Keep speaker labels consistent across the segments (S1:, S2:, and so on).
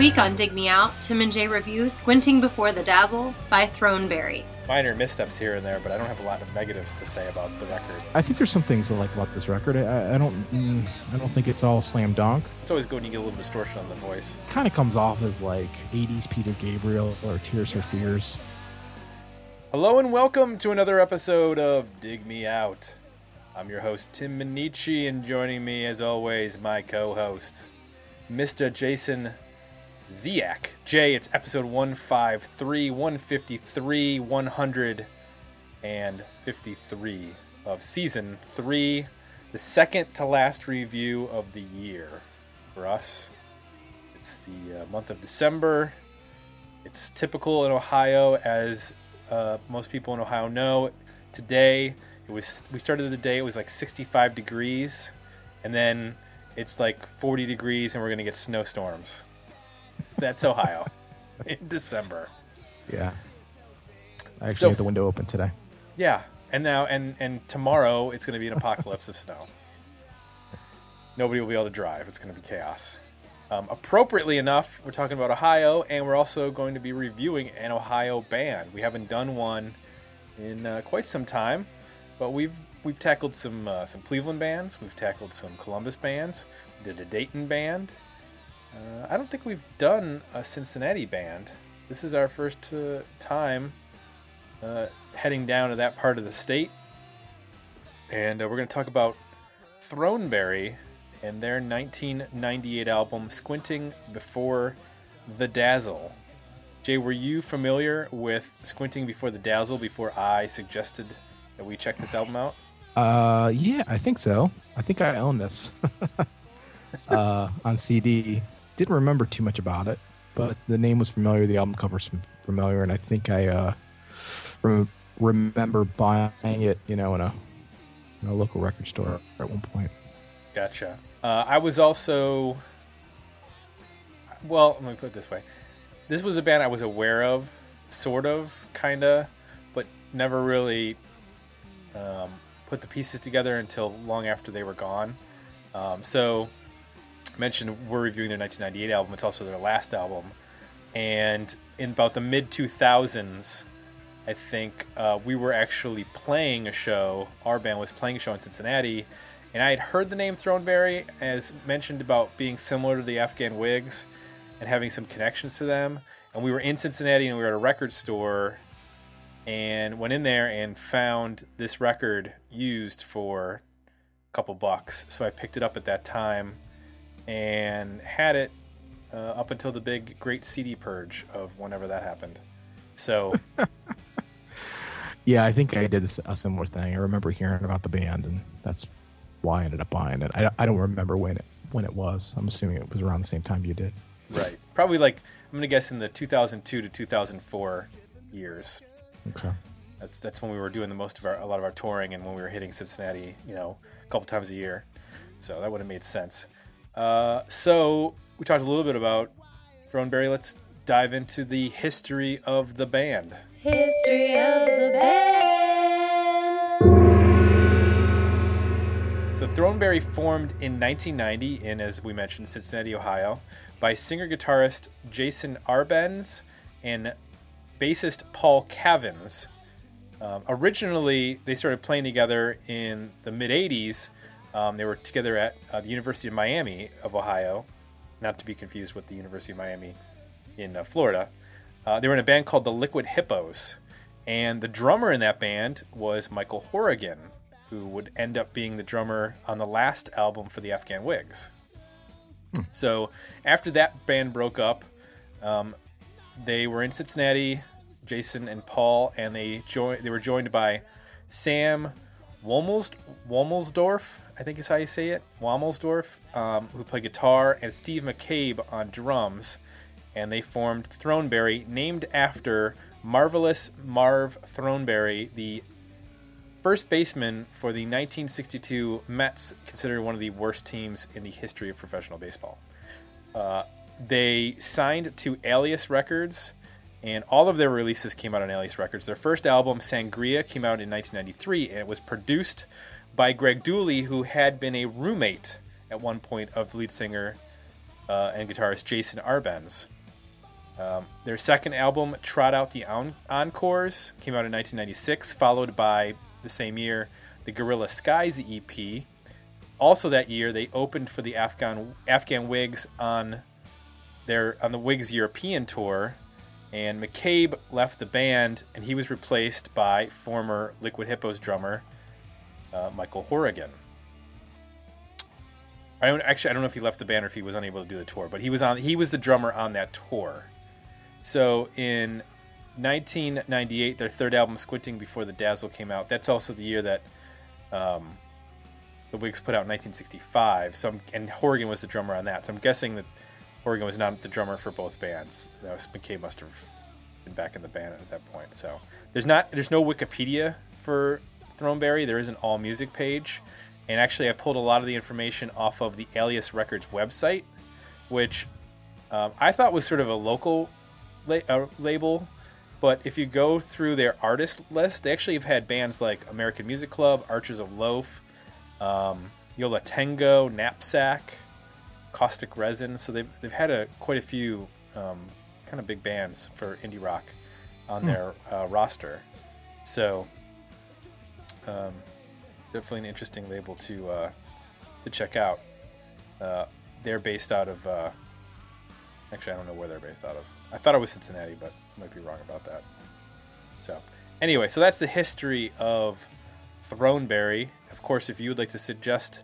S1: week on Dig Me Out, Tim and Jay review Squinting Before the Dazzle by Throneberry.
S2: Minor missteps here and there, but I don't have a lot of negatives to say about the record.
S3: I think there's some things I like about this record. I, I don't, mm, I don't think it's all slam dunk.
S2: It's always good when you get a little distortion on the voice.
S3: Kind of comes off as like '80s Peter Gabriel or Tears for Fears.
S2: Hello and welcome to another episode of Dig Me Out. I'm your host Tim Minneci, and joining me, as always, my co-host, Mr. Jason Ziak. Jay, it's episode 153, 153, 153 of season three, the second to last review of the year for us. It's the uh, month of December. It's typical in Ohio, as uh, most people in Ohio know. Today, it was we started the day. It was like 65 degrees, and then it's like 40 degrees, and we're gonna get snowstorms. That's Ohio in December.
S3: Yeah. I actually
S2: So-
S3: had the window open today.
S2: Yeah, and now and and tomorrow it's going to be an apocalypse of snow. Nobody will be able to drive. It's going to be chaos. Um, appropriately enough, we're talking about Ohio, and we're also going to be reviewing an Ohio band. We haven't done one in uh, quite some time, but we've we've tackled some uh, some Cleveland bands. We've tackled some Columbus bands. We did a Dayton band. Uh, I don't think we've done a Cincinnati band. This is our first uh, time uh, heading down to that part of the state. And uh, we're going to talk about Throneberry and their 1998 album, Squinting Before the Dazzle. Jay, were you familiar with Squinting Before the Dazzle before I suggested that we check this album out?
S3: Uh, yeah, I think so. I think I own this uh, on CD. Didn't remember too much about it, but the name was familiar. The album cover's familiar, and I think I uh, rem- remember buying it, you know, in a, in a local record store at one point.
S2: Gotcha. Uh, I was also, well, let me put it this way. This was a band I was aware of, sort of, kind of, but never really um, put the pieces together until long after they were gone. Um, so, mentioned we're reviewing their 1998 album. It's also their last album. And in about the mid 2000s, I think uh, we were actually playing a show. Our band was playing a show in Cincinnati, and I had heard the name Throneberry as mentioned about being similar to the Afghan Whigs and having some connections to them. And we were in Cincinnati and we were at a record store and went in there and found this record used for a couple bucks. So I picked it up at that time and had it uh, up until the big great CD purge of whenever that happened. So
S3: Yeah, I think I did a similar thing. I remember hearing about the band, and that's why I ended up buying it. I, I don't remember when it when it was. I'm assuming it was around the same time you did.
S2: Right. Probably like I'm gonna guess in the 2002 to 2004 years.
S3: Okay.
S2: That's that's when we were doing the most of our a lot of our touring and when we were hitting Cincinnati, you know, a couple times a year. So that would have made sense. Uh, so we talked a little bit about Throneberry. Let's dive into the history of the band.
S1: History of the band.
S2: So Throneberry formed in 1990 in, as we mentioned, Cincinnati, Ohio, by singer-guitarist Jason Arbenz and bassist Paul Cavins. Um, originally, they started playing together in the mid 80s. Um, they were together at uh, the University of Miami of Ohio, not to be confused with the University of Miami in uh, Florida. Uh, they were in a band called the Liquid Hippos, and the drummer in that band was Michael Horrigan, who would end up being the drummer on the last album for the Afghan Whigs. So after that band broke up, um, they were in Cincinnati, Jason and Paul, and they joined. They were joined by Sam Womels, Womelsdorf, I think is how you say it, Womelsdorf, um, who played guitar, and Steve McCabe on drums. And they formed Throneberry, named after Marvelous Marv Throneberry, the first baseman for the 1962 Mets, considered one of the worst teams in the history of professional baseball. Uh, they signed to Alias Records, and all of their releases came out on Alias Records. Their first album, Sangria, came out in 1993, and it was produced by Greg Dulli, who had been a roommate at one point of lead singer uh, and guitarist Jason Arbenz. Um, their second album, Trot Out the En- Encores, came out in 1996, followed by the same year the Guerrilla Skies EP. Also that year, they opened for the Afghan Afghan Whigs on their on the Whigs European tour, and McCabe left the band, and he was replaced by former Liquid Hippos drummer uh, Michael Horrigan. I don't actually I don't know if he left the band or if he was unable to do the tour, but he was on he was the drummer on that tour. So in 1998, their third album, Squinting Before the Dazzle, came out. That's also the year that um, the Whigs put out 1965. So I'm, and Horrigan was the drummer on that. So I'm guessing that Horrigan was not the drummer for both bands. That was McCabe must have been back in the band at that point. So there's not there's no Wikipedia for Throneberry. There is an All Music page, and actually I pulled a lot of the information off of the Alias Records website, which um, I thought was sort of a local la- uh, label. But if you go through their artist list, they actually have had bands like American Music Club, Archers of Loaf, um, Yo La Tengo, Knapsack, Caustic Resin. So they've, they've had a quite a few um, kind of big bands for indie rock on their uh, roster. So um, definitely an interesting label to uh, to check out. Uh, they're based out of. Uh, actually, I don't know where they're based out of. I thought it was Cincinnati, but I might be wrong about that. So, anyway, so that's the history of Throneberry. Of course, if you would like to suggest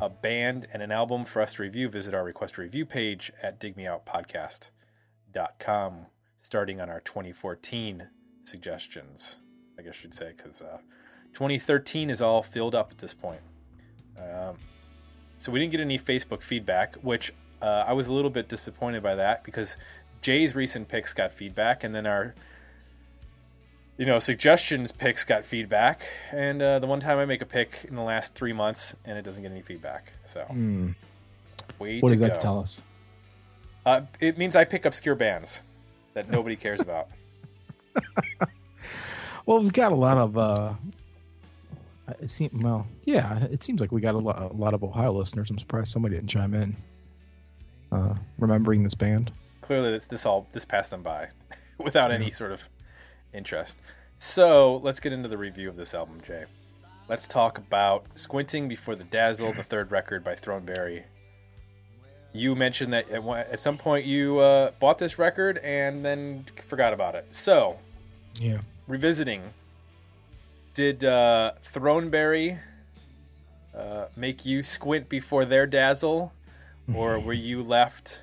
S2: a band and an album for us to review, visit our request review page at digmeoutpodcast.com, starting on our 2014 suggestions, I guess you'd say, because uh, 2013 is all filled up at this point. Um, so we didn't get any Facebook feedback, which uh, I was a little bit disappointed by that because Jay's recent picks got feedback, and then our you know suggestions picks got feedback, and uh, the one time I make a pick in the last three months and it doesn't get any feedback. So way
S3: What does that
S2: go.
S3: tell us?
S2: Uh, it means I pick obscure bands that nobody cares about.
S3: Well, we've got a lot of. uh It seems well, yeah. It seems like we got a lot, a lot of Ohio listeners. I'm surprised somebody didn't chime in. Uh, remembering this band.
S2: Clearly, this, this all this passed them by without any sort of interest. So let's get into the review of this album, Jay. Let's talk about "Squinting Before the Dazzle," the third record by Throneberry. You mentioned that at, one, at some point you uh, bought this record and then forgot about it. So,
S3: Yeah.
S2: revisiting, did uh, Throneberry uh, make you squint before their dazzle, or were you left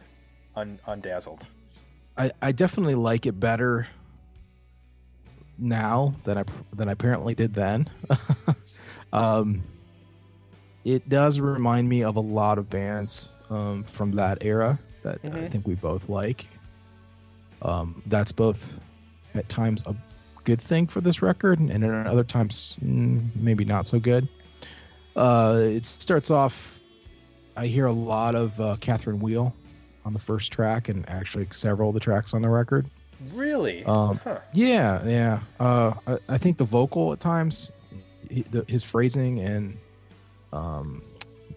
S2: un- undazzled?
S3: I, I definitely like it better now than I than I apparently did then. um, it does remind me of a lot of bands um, from that era that I
S2: Mhm.
S3: think we both like. Um, that's both at times a good thing for this record, and at other times mm, maybe not so good. Uh, it starts off. I hear a lot of uh, Catherine Wheel on the first track, and actually several of the tracks on the record.
S2: Really?
S3: Um,
S2: huh.
S3: Yeah, yeah. Uh, I, I think the vocal at times, he, the, his phrasing and um,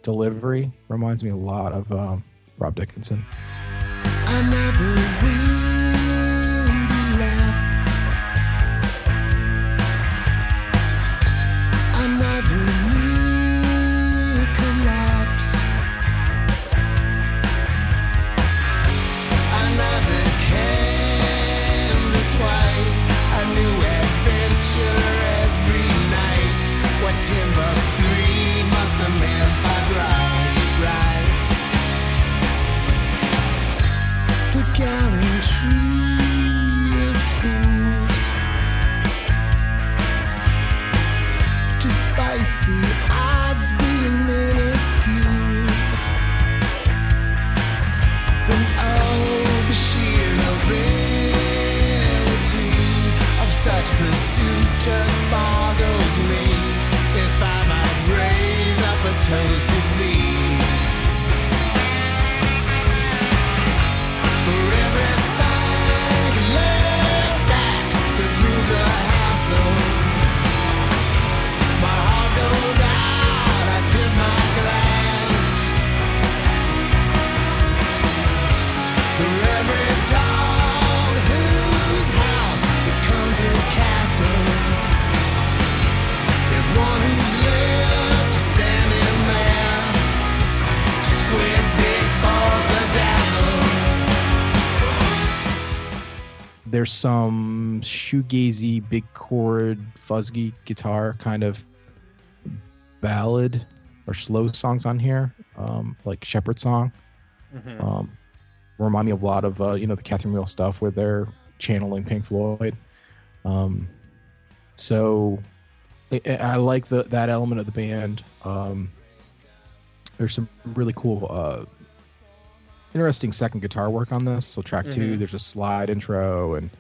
S3: delivery reminds me a lot of um, Rob Dickinson. There's some shoegazy, big chord, fuzzy guitar kind of ballad or slow songs on here, um, like Shepherd Song.
S2: Mhm.
S3: Um, remind me of a lot of uh, you know the Catherine Wheel stuff where they're channeling Pink Floyd. Um, so I, I like the that element of the band. Um, there's some really cool, uh, interesting second guitar work on this. So track two,
S2: Mhm.
S3: there's a slide intro and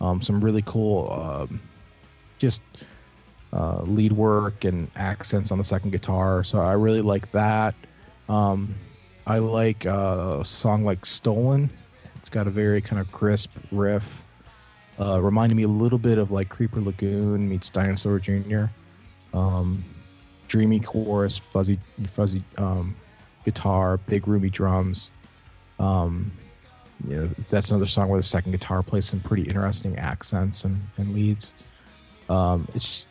S3: um, some really cool, um, just uh, lead work and accents on the second guitar. So I really like that. Um, I like uh, a song like "Stolen." It's got a very kind of crisp riff. Uh, reminded me a little bit of like Creeper Lagoon meets Dinosaur Jr. Um, dreamy chorus, fuzzy, fuzzy um, guitar, big roomy drums. Um, you know, that's another song where the second guitar plays some pretty interesting accents and, and leads. Um, it's just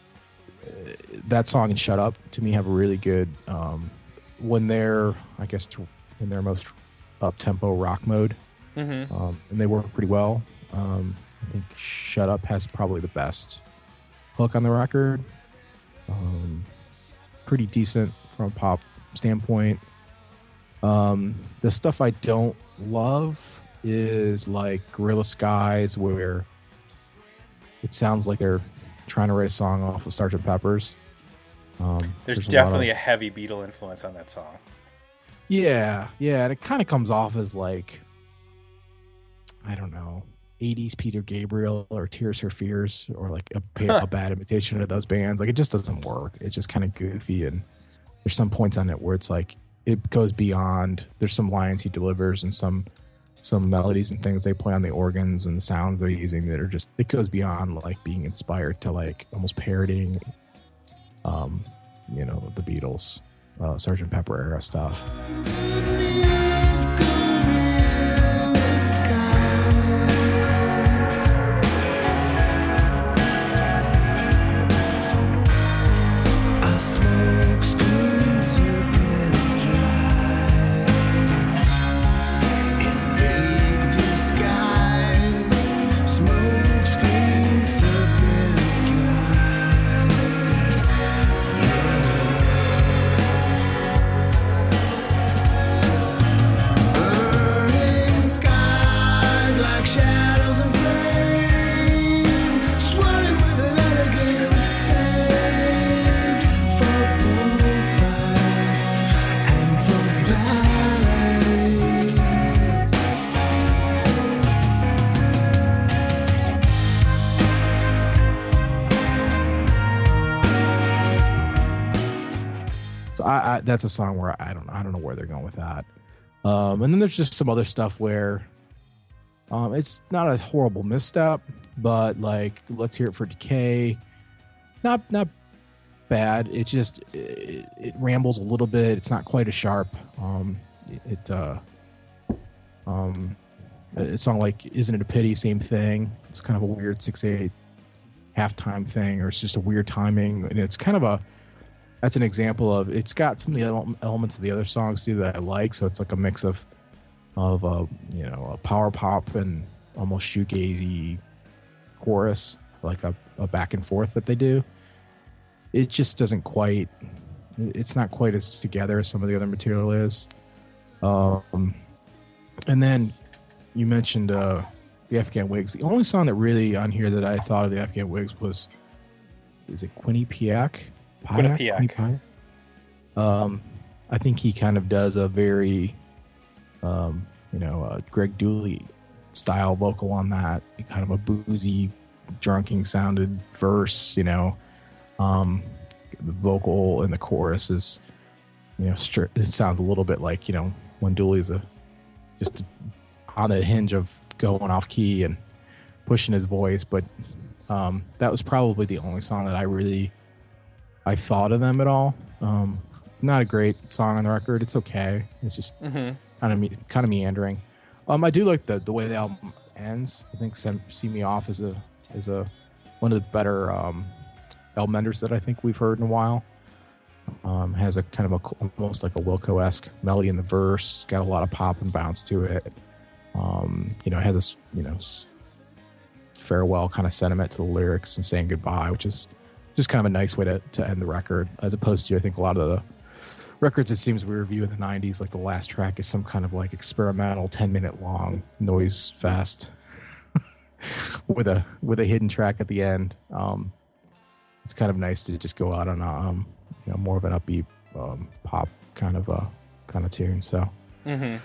S3: uh, that song and "Shut Up" to me have a really good um, when they're, I guess, in their most up tempo rock mode
S2: Mhm.
S3: um, and they work pretty well. Um, I think "Shut Up" has probably the best hook on the record. Um, pretty decent from a pop standpoint. Um, the stuff I don't love is like Guerrilla Skies, where it sounds like they're trying to write a song off of Sgt. Pepper's. Um,
S2: There's,
S3: a of-
S2: definitely a heavy Beatle influence on that song.
S3: yeah, yeah, and it kind of comes off as like I don't know, 80s Peter Gabriel or Tears for Fears or like a, a bad imitation of those bands. Like it just doesn't work. It's just kind of goofy and there's some points on it where it's like it goes beyond. There's some lines he delivers and some some melodies and things they play on the organs and the sounds they're using that are just it goes beyond like being inspired to like almost parodying um you know the Beatles uh, Sergeant Pepper era stuff. That's a song where I don't I don't know where they're going with that. Um, and then there's just some other stuff where um, it's not a horrible misstep, but like let's hear it for Decay. Not not bad. It just it, it rambles a little bit. It's not quite as sharp. Um, it uh, um, a song like "Isn't It a Pity?" Same thing. It's kind of a weird six eight halftime thing, or it's just a weird timing, and it's kind of a that's an example of it's got some of the elements of the other songs too that I like. So it's like a mix of of a you know a power pop and almost shoegazy chorus, like a, a back and forth that they do. It just doesn't quite. It's not quite as together as some of the other material is. Um, and then you mentioned uh, the Afghan Whigs. The only song that really on here that I thought of the Afghan Whigs was is it Quinnipiac?
S2: Quinnipiac.
S3: Quinnipiac? Um, I think he kind of does a very, um, you know, uh, Greg Dulli style vocal on that. Kind of a boozy, drunking sounded verse. You know, um, the vocal in the chorus is, you know, str- it sounds a little bit like you know when Dulli's a just on the hinge of going off key and pushing his voice, but um, that was probably the only song that I really I thought of them at all. Um, not a great song on the record. It's okay. It's just
S2: Mm-hmm.
S3: kind of me, kind of meandering. Um, I do like the the way the album ends. I think "Send- "See Me Off" is a is a one of the better um, album enders that I think we've heard in a while. Um, has a kind of a almost like a Wilco esque melody in the verse. It's got a lot of pop and bounce to it. Um, you know, it has this you know farewell kind of sentiment to the lyrics and saying goodbye, which is just kind of a nice way to, to end the record, as opposed to I think a lot of the records it seems we review in the 90s like the last track is some kind of like experimental 10 minute long noise fest with a with a hidden track at the end. Um it's kind of nice to just go out on a um you know more of an upbeat um pop kind of a kind of tune so.
S2: Mm-hmm.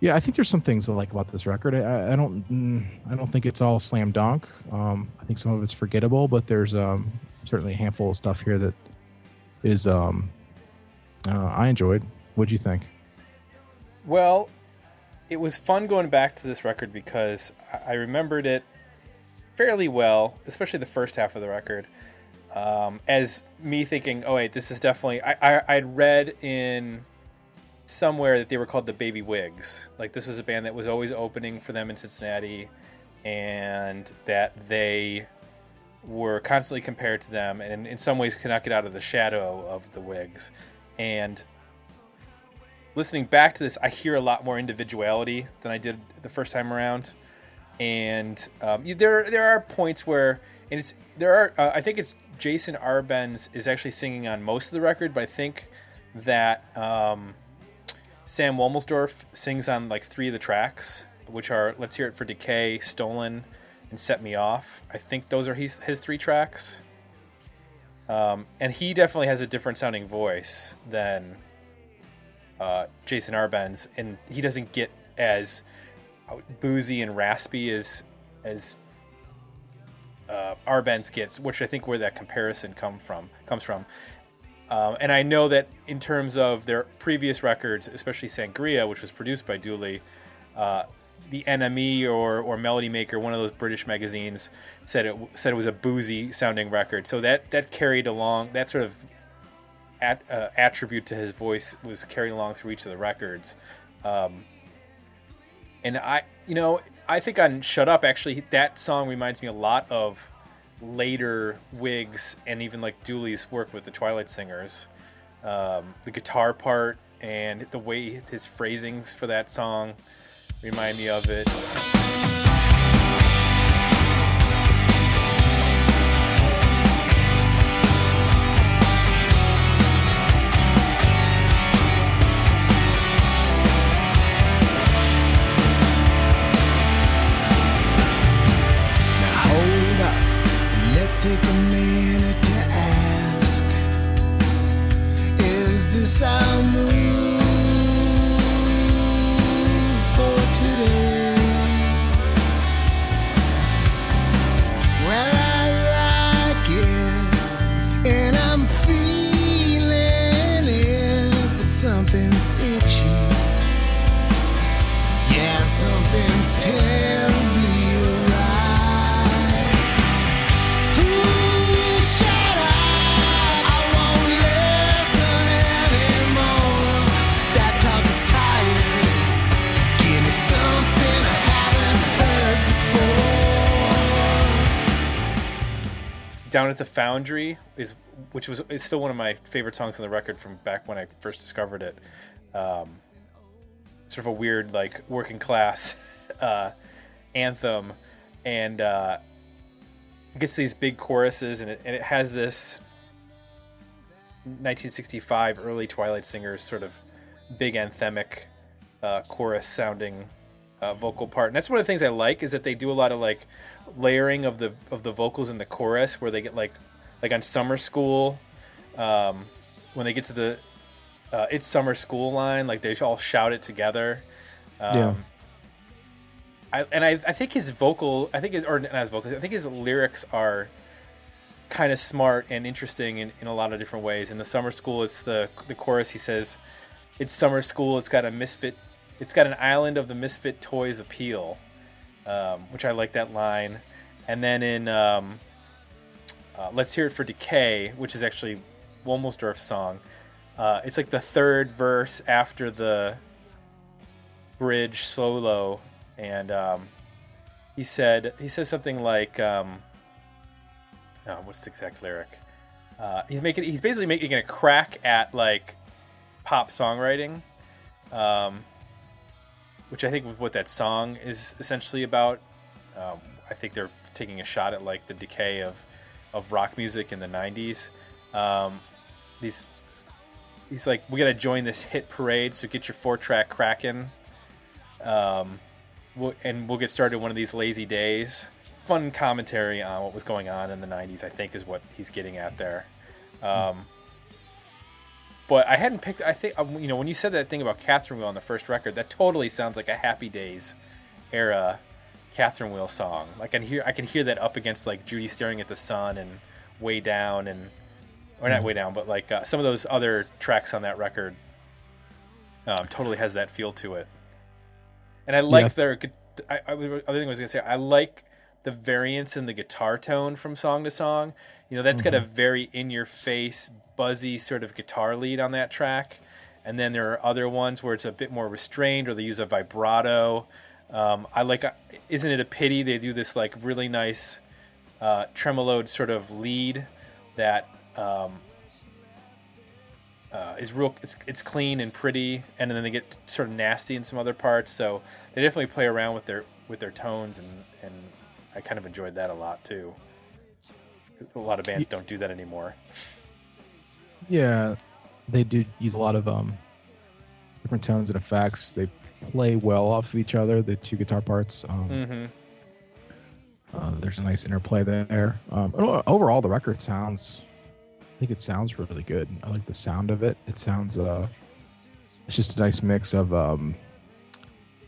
S3: yeah i think there's some things i like about this record. I, I don't mm, i don't think it's all slam dunk. Um i think some of it's forgettable but there's um certainly a handful of stuff here that is um uh, i enjoyed what'd you think
S2: Well, it was fun going back to this record because I remembered it fairly well, especially the first half of the record, um, as me thinking, "Oh wait, this is definitely." I, I I'd read in somewhere that they were called the Baby Whigs. Like this was a band that was always opening for them in Cincinnati, and that they were constantly compared to them, and in some ways could not get out of the shadow of the Whigs, and listening back to this, I hear a lot more individuality than I did the first time around, and um, there there are points where and it's there are uh, I think it's Jason Arbenz is actually singing on most of the record, but I think that um, Sam Womelsdorf sings on like three of the tracks, which are "Let's Hear It for Decay," "Stolen," and "Set Me Off." I think those are his his three tracks. Um, and he definitely has a different sounding voice than uh, Jason Arbenz, and he doesn't get as boozy and raspy as as uh, Arbenz gets, which I think where that comparison come from comes from. Um, and I know that in terms of their previous records, especially Sangria, which was produced by Dulli, uh, the NME or, or Melody Maker, one of those British magazines, said it said it was a boozy sounding record. So that that carried along that sort of at, uh, attribute to his voice was carried along through each of the records. Um, and I, you know, I think on "Shut Up" actually that song reminds me a lot of later Whigs and even like Dulli's work with the Twilight Singers. Um, the guitar part and the way his phrasings for that song remind me of it.
S4: Now hold up, let's take a minute to ask. Is this our move
S2: Down at the Foundry is, which was is still one of my favorite songs on the record from back when I first discovered it. Um, sort of a weird like working class uh, anthem, and uh, gets these big choruses, and it, and it has this 1965 early Twilight Singers sort of big anthemic uh, chorus sounding uh, vocal part, and that's one of the things I like is that they do a lot of like layering of the of the vocals in the chorus, where they get like like on Summer School, um, when they get to the uh, "It's Summer School" line, like they all shout it together. Um,
S3: Yeah.
S2: I, and I, I think his vocal, I think his or not his vocal, I think his lyrics are kind of smart and interesting in, in a lot of different ways. In the summer school, it's the the chorus. He says, "It's summer school. It's got a misfit. It's got an island of the misfit toys appeal," um, which I like that line. And then in um, uh, "Let's Hear It for Decay," which is actually Womelsdorf's song. Uh, it's like the third verse after the bridge solo, and um, he said he says something like, um, oh, "What's the exact lyric?" Uh, he's making he's basically making a crack at like pop songwriting, um, which I think what that song is essentially about. Um, I think they're taking a shot at like the decay of of rock music in the '90s. Um, he's like, we gotta join this hit parade, so get your four track cracking. Um, we'll, and we'll get started one of these lazy days. Fun commentary on what was going on in the '90s, I think, is what he's getting at there. Um, but I hadn't picked. I think um, you know when you said that thing about Catherine Wheel on the first record, that totally sounds like a Happy Days era Catherine Wheel song. Like I can hear, I can hear that up against like Judy staring at the sun and Way Down and or not Way Down, but like uh, some of those other tracks on that record. Um, totally has that feel to it, and I like
S3: Yeah.
S2: their. I, I, other thing I was gonna say, I like the variance in the guitar tone from song to song. You know, that's got a very in your face, buzzy sort of guitar lead on that track. And then there are other ones where it's a bit more restrained or they use a vibrato. Um, I like, isn't it a pity they do this like really nice uh, tremoloed sort of lead that um, uh, is real. It's it's clean and pretty, and then they get sort of nasty in some other parts. So they definitely play around with their with their tones, and and I kind of enjoyed that a lot too. A lot of bands don't do that anymore.
S3: Yeah, they do use a lot of um different tones and effects. They play well off of each other. The two guitar parts. Um,
S2: hmm
S3: uh, there's a nice interplay there. Um, overall, the record sounds. I think it sounds really good. I like the sound of it. It sounds. Uh, it's just a nice mix of. Um,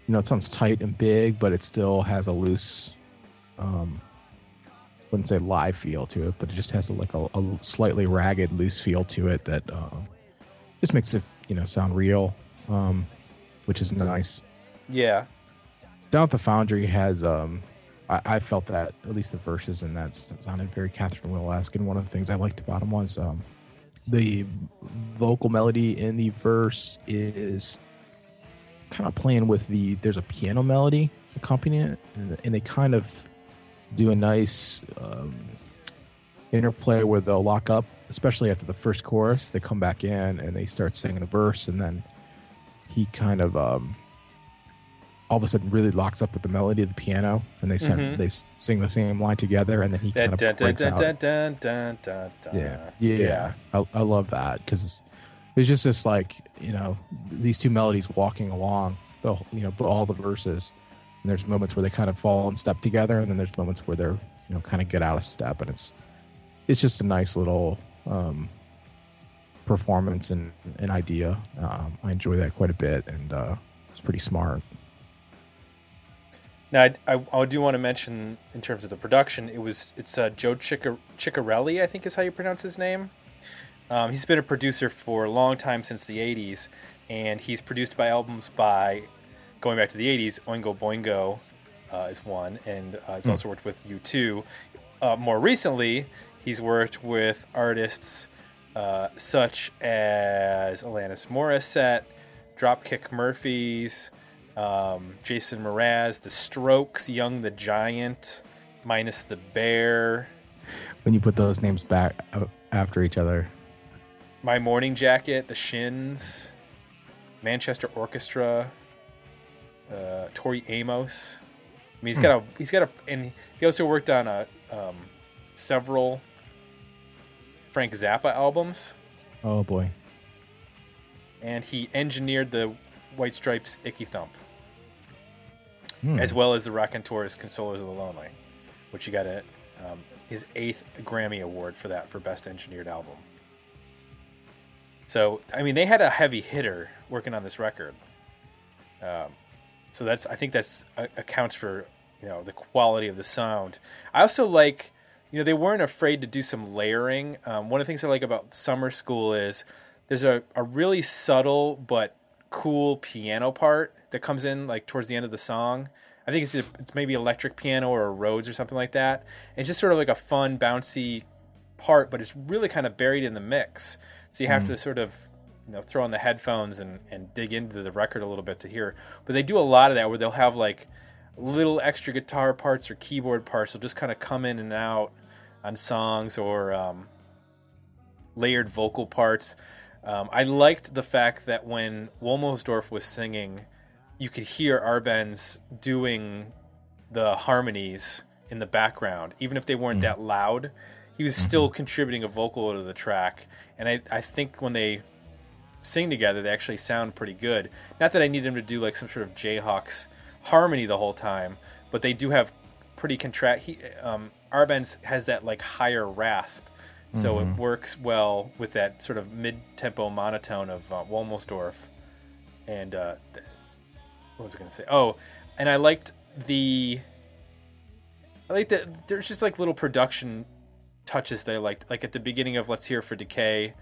S3: you know, it sounds tight and big, but it still has a loose. Um, wouldn't say live feel to it, but it just has a, like a, a slightly ragged, loose feel to it that uh, just makes it you know sound real, um, which is nice.
S2: Yeah,
S3: Down at the Foundry has um I, I felt that at least the verses in that sounded very Catherine Wheel-esque and one of the things I liked about him was um the vocal melody in the verse is kind of playing with the there's a piano melody accompanying it and, and they kind of do a nice um, interplay where they'll lock up especially after the first chorus. They come back in and they start singing a verse and then he kind of um, all of a sudden really locks up with the melody of the piano and they sing,
S2: Mhm.
S3: they sing the same line together and then he kind of breaks out.
S2: dun.
S3: yeah, yeah, I, I love that because it's, it's just this like you know these two melodies walking along the you know all the verses and there's moments where they kind of fall in step together and then there's moments where they're you know kind of get out of step and it's it's just a nice little um performance and an idea um, i enjoy that quite a bit and uh it's pretty smart
S2: Now, I, I, I do want to mention in terms of the production, it was it's uh, Joe Cicca, Chiccarelli, I think is how you pronounce his name. Um, he's been a producer for a long time since the '80s, and he's produced by albums by going back to the '80s. Oingo Boingo uh, is one, and uh, he's also worked with U2. Uh, more recently, he's worked with artists uh, such as Alanis Morissette, Dropkick Murphys, um, Jason Mraz, The Strokes, Young the Giant, minus the Bear,
S3: when you put those names back uh, after each other
S2: My Morning Jacket, The Shins, Manchester Orchestra, uh, Tori Amos. I mean, he's got a he's got a and he also worked on a um, several Frank Zappa albums,
S3: oh boy
S2: and he engineered the White Stripes' Icky Thump.
S3: Hmm.
S2: as well as the Raconteurs Consolers of the Lonely, which he got a, um, his eighth Grammy Award for that for Best Engineered Album. So, I mean, they had a heavy hitter working on this record. Um, so that's I think that's uh, accounts for you know the quality of the sound. I also like you know they weren't afraid to do some layering. Um, one of the things I like about Summer School is there's a, a really subtle but cool piano part that comes in like towards the end of the song. I think it's it's maybe electric piano or a Rhodes or something like that. And it's just sort of like a fun bouncy part, but it's really kind of buried in the mix. So you have to sort of you know throw on the headphones and, and dig into the record a little bit to hear. But they do a lot of that where they'll have like little extra guitar parts or keyboard parts will just kind of come in and out on songs or um, layered vocal parts. Um, I liked the fact that when Womelsdorf was singing, you could hear Arbenz doing the harmonies in the background, even if they weren't that loud. He was still contributing a vocal to the track, and I I think when they sing together, they actually sound pretty good. Not that I need them to do like some sort of Jayhawks harmony the whole time, but they do have pretty contract. He um, Arbenz has that like higher rasp, so it works well with that sort of mid-tempo monotone of uh. And uh, th- what was I going to say? Oh, and I liked the. I like that there's just like little production touches that I liked. Like at the beginning of Let's Hear for Decay,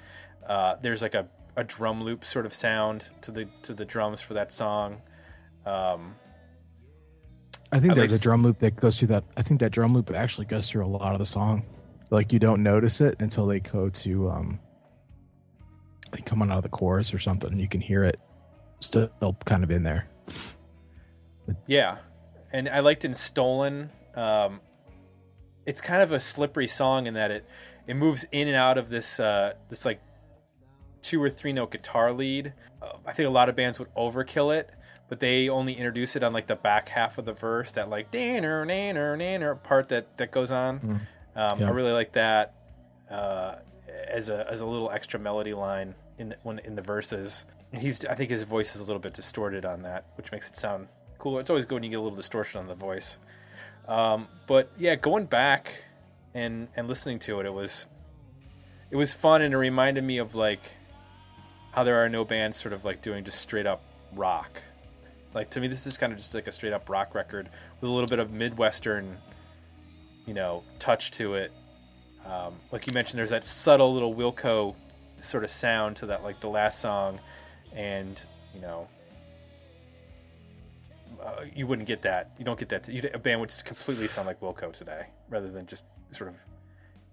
S2: uh, there's like a, a drum loop sort of sound to the to the drums for that song. Um,
S3: I think there's a drum loop that goes through that. I think that drum loop actually goes through a lot of the song. Like you don't notice it until they go to um, like coming out of the chorus or something. You can hear it still kind of in there.
S2: Yeah, and I liked in Stolen. Um, it's kind of a slippery song in that it it moves in and out of this uh, this like two or three note guitar lead. Uh, I think a lot of bands would overkill it, but they only introduce it on like the back half of the verse, that like danner nanner nanner part that that goes on. Um, I really like that uh, as a as a little extra melody line in the, when in the verses. And He's I think his voice is a little bit distorted on that, which makes it sound cooler. It's always good when you get a little distortion on the voice. Um, but yeah, going back and and listening to it, it was it was fun and it reminded me of like how there are no bands sort of like doing just straight up rock. Like to me, this is kind of just like a straight up rock record with a little bit of midwestern, you know, touch to it. Um, like you mentioned, there's that subtle little Wilco sort of sound to that, like the last song, and you know, uh, you wouldn't get that. You don't get that. You, a band would just completely sound like Wilco today, rather than just sort of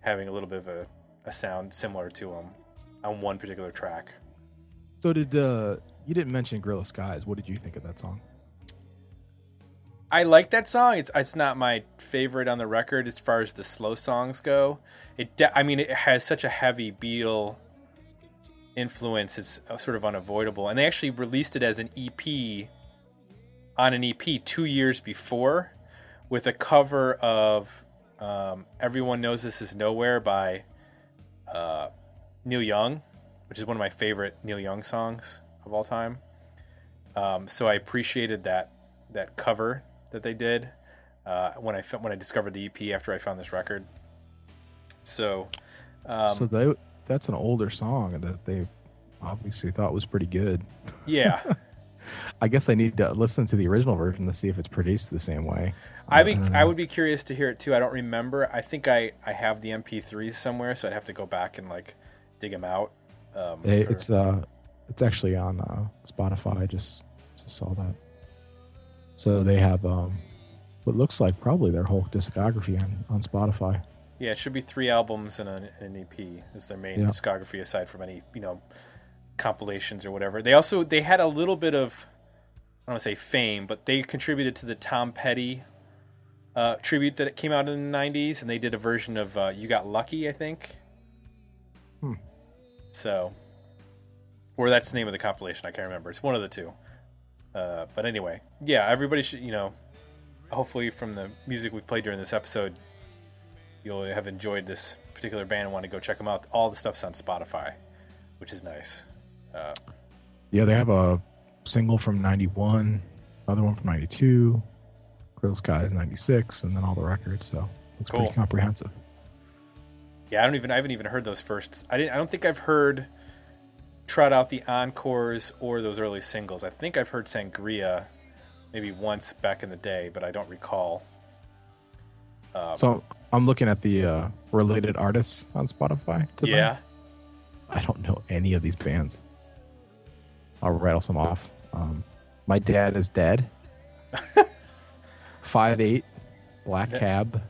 S2: having a little bit of a, a sound similar to them on one particular track.
S3: So did uh, you didn't mention Guerrilla Skies? What did you think of that song?
S2: I like that song. It's it's not my favorite on the record as far as the slow songs go. It de- I mean it has such a heavy Beatle influence. It's uh, sort of unavoidable. And they actually released it as an EP on an EP 2 years before with a cover of um, Everyone Knows This Is Nowhere by uh, Neil Young, which is one of my favorite Neil Young songs of all time. Um, so I appreciated that that cover that they did uh, when I when I discovered the EP after I found this record. So, um,
S3: so they that's an older song that they obviously thought was pretty good.
S2: yeah,
S3: I guess I need to listen to the original version to see if it's produced the same way.
S2: I be
S3: don't
S2: I would be curious to hear it too. I don't remember. I think I I have the MP3s somewhere, so I'd have to go back and like dig them out. Um, for-
S3: it's uh, it's actually on uh, Spotify. I just just saw that. So they have um, what looks like probably their whole discography on on Spotify.
S2: yeah, it should be three albums and an, an EP is their main
S3: Yeah.
S2: discography aside from any you know compilations or whatever. They also they had a little bit of I don't want to say fame, but they contributed to the Tom Petty uh, tribute that came out in the '90s, and they did a version of uh, "You Got Lucky," I think.
S3: Hmm.
S2: So, or that's the name of the compilation. I can't remember. It's one of the two. Uh, but anyway, yeah, everybody should you know. Hopefully, from the music we've played during this episode, you'll have enjoyed this particular band and want to go check them out. All the stuff's on Spotify, which is nice. Uh,
S3: Yeah, they have a single from '91, another one from '92, Guerrilla Skies '96, and then all the records. So it's
S2: Cool.
S3: pretty comprehensive.
S2: Yeah, I don't even I haven't even heard those first. I didn't. I don't think I've heard trot out the encores or those early singles. I think I've heard Sangria maybe once back in the day, but I don't recall. Um,
S3: So I'm looking at the uh, related artists on Spotify. To them.
S2: yeah,
S3: I don't know any of these bands. I'll rattle some off. Um, My dad is dead. Five eight, Black. Cab,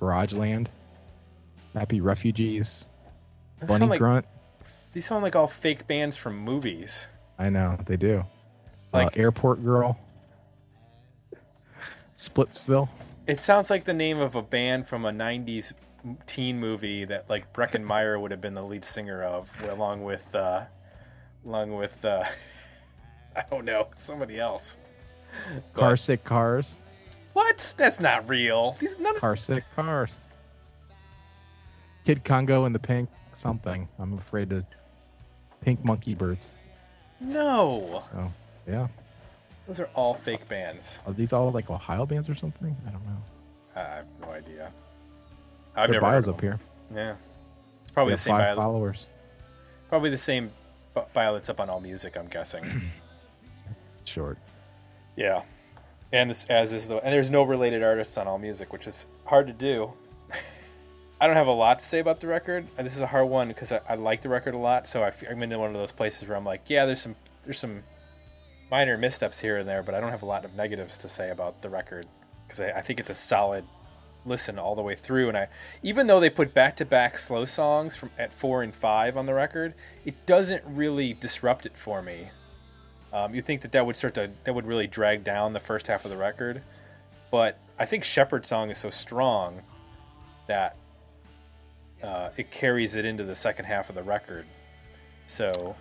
S3: Garageland, Happy Refugees,
S2: Those
S3: Bunny
S2: like,
S3: Grunt.
S2: these sound like all fake bands from movies.
S3: I know they do.
S2: Like-
S3: uh, Airport Girl, Splitsville.
S2: It sounds like the name of a band from a '90s teen movie that like Breckin Meyer would have been the lead singer of, along with, uh, along with, uh, I don't know, somebody else.
S3: Car Sick Cars,
S2: What? That's not real. These none. Of,
S3: Car sick cars. Kid Congo and the pink something. I'm afraid to. Pink monkey birds.
S2: no,
S3: So yeah,
S2: those are all fake bands.
S3: are these all like Ohio bands or something? I don't know.
S2: I have no idea. I've
S3: Their
S2: never.
S3: bios up here.
S2: Yeah, it's probably the same
S3: five
S2: bio.
S3: followers.
S2: Probably the same bi- bio that's up on All Music. I'm guessing.
S3: Short.
S2: yeah, and this as is the and there's no related artists on All Music, which is hard to do. I don't have a lot to say about the record. Uh, This is a hard one because I, I like the record a lot. So I I'm in one of those places where I'm like, yeah, there's some there's some minor missteps here and there, but I don't have a lot of negatives to say about the record because I, I think it's a solid listen all the way through. And I even though they put back to back slow songs from at four and five on the record, it doesn't really disrupt it for me. Um, you think that that would start to that would really drag down the first half of the record, but I think Shepherd's song is so strong that uh, it carries it into the second half of the record. So,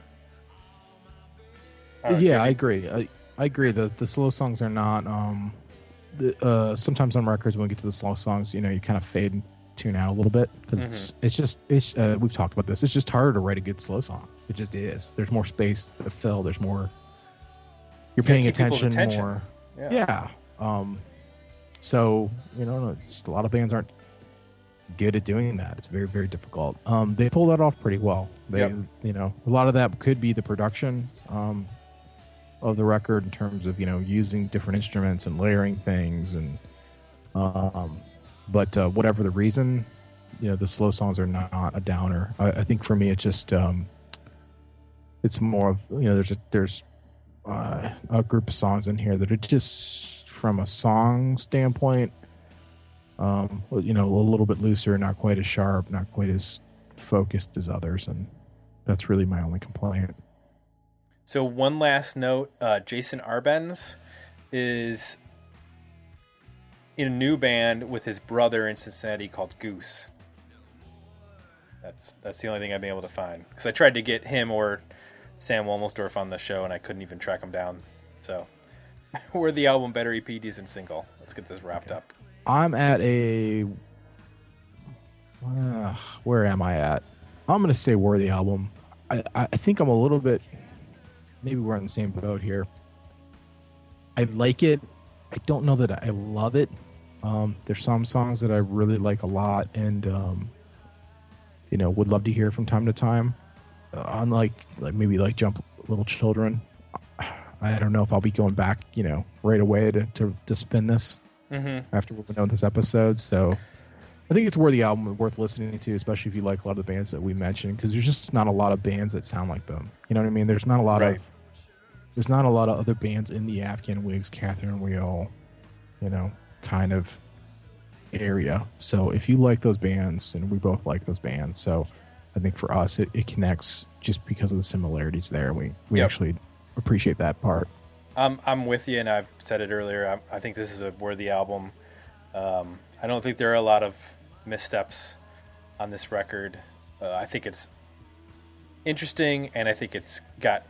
S2: I
S3: yeah, I agree. I, I agree. The the slow songs are not. Um, the, uh, sometimes on records when we get to the slow songs, you know, you kind of fade and tune out a little bit because it's
S2: Mm-hmm.
S3: it's just it's. Uh, we've talked about this. It's just harder to write a good slow song. It just is. There's more space to fill. There's more. You're
S2: gotta
S3: paying attention,
S2: attention.
S3: more.
S2: Yeah.
S3: Yeah. Um. So you know, it's, a lot of bands aren't good at doing that. It's very very difficult. Um, they pull that off pretty well. They,
S2: Yep.
S3: you know, a lot of that could be the production. Um, of the record in terms of you know using different instruments and layering things and um but uh, whatever the reason you know the slow songs are not a downer i, I think for me it's just um it's more of you know there's a there's uh, a group of songs in here that are just from a song standpoint um you know a little bit looser not quite as sharp not quite as focused as others and that's really my only complaint
S2: So one last note: uh, Jason Arbenz is in a new band with his brother in Cincinnati called Goose. That's that's the only thing I've been able to find because I tried to get him or Sam Womelsdorf on the show and I couldn't even track them down. So we're the album better EP decent single. Let's get this wrapped up.
S3: I'm at a. Uh, where am I at? I'm gonna say worthy album. I, I I think I'm a little bit. Maybe we're on the same boat here. I like it. I don't know that I love it. Um, there's some songs that I really like a lot, and um, you know, would love to hear from time to time. Uh, unlike like maybe like Jump Little Children, I don't know if I'll be going back, you know, right away to to, to spin this
S2: Mm-hmm.
S3: after we're done with this episode. So I think it's a worthy album worth listening to, especially if you like a lot of the bands that we mentioned, because there's just not a lot of bands that sound like them. You know what I mean? There's not a lot
S2: Right.
S3: of there's not a lot of other bands in the Afghan Whigs, Catherine Wheel, you know, kind of area. So if you like those bands, and we both like those bands, so I think for us it, it connects just because of the similarities there. We we
S2: Yep.
S3: actually appreciate that part.
S2: I'm I'm with you, and I've said it earlier. I, I think this is a worthy album. Um, I don't think there are a lot of missteps on this record. Uh, I think it's interesting, and I think it's got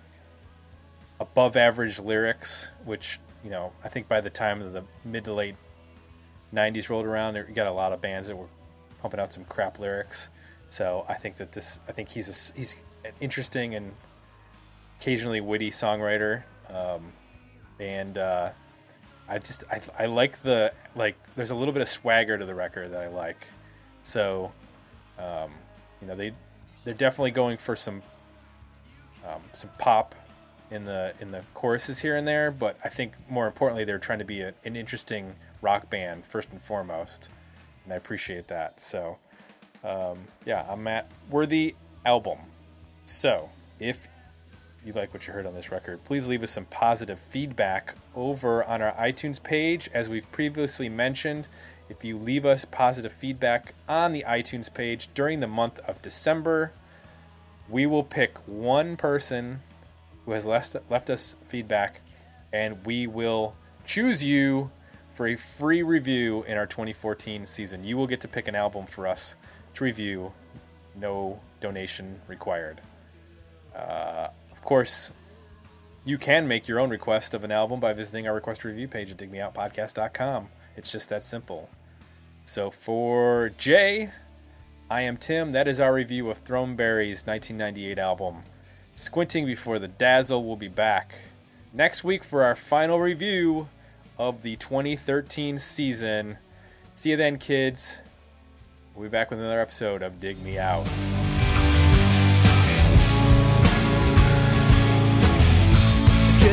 S2: above average lyrics, which you know I think by the time of the mid to late '90s rolled around, there you got a lot of bands that were pumping out some crap lyrics. So I think that this, I think he's a he's an interesting and occasionally witty songwriter. Um, and uh, I just I, I like the like there's a little bit of swagger to the record that I like. So um, you know they they're definitely going for some um, some pop in the in the choruses here and there, but I think more importantly they're trying to be a, an interesting rock band first and foremost, and I appreciate that. So um, yeah, I'm at worthy album. So if you like what you heard on this record, please leave us some positive feedback over on our iTunes page. As we've previously mentioned, if you leave us positive feedback on the iTunes page during the month of December, we will pick one person who has left, left us feedback and we will choose you for a free review in our 2014 season. You will get to pick an album for us to review, no donation required. Uh, of course, you can make your own request of an album by visiting our request review page at digmeoutpodcast.com. It's just that simple. So for Jay, I am Tim. That is our review of Throneberry's 1998 album. Squinting Before the Dazzle will be back next week for our final review of the 2013 season. See you then, kids. We'll be back with another episode of Dig Me Out.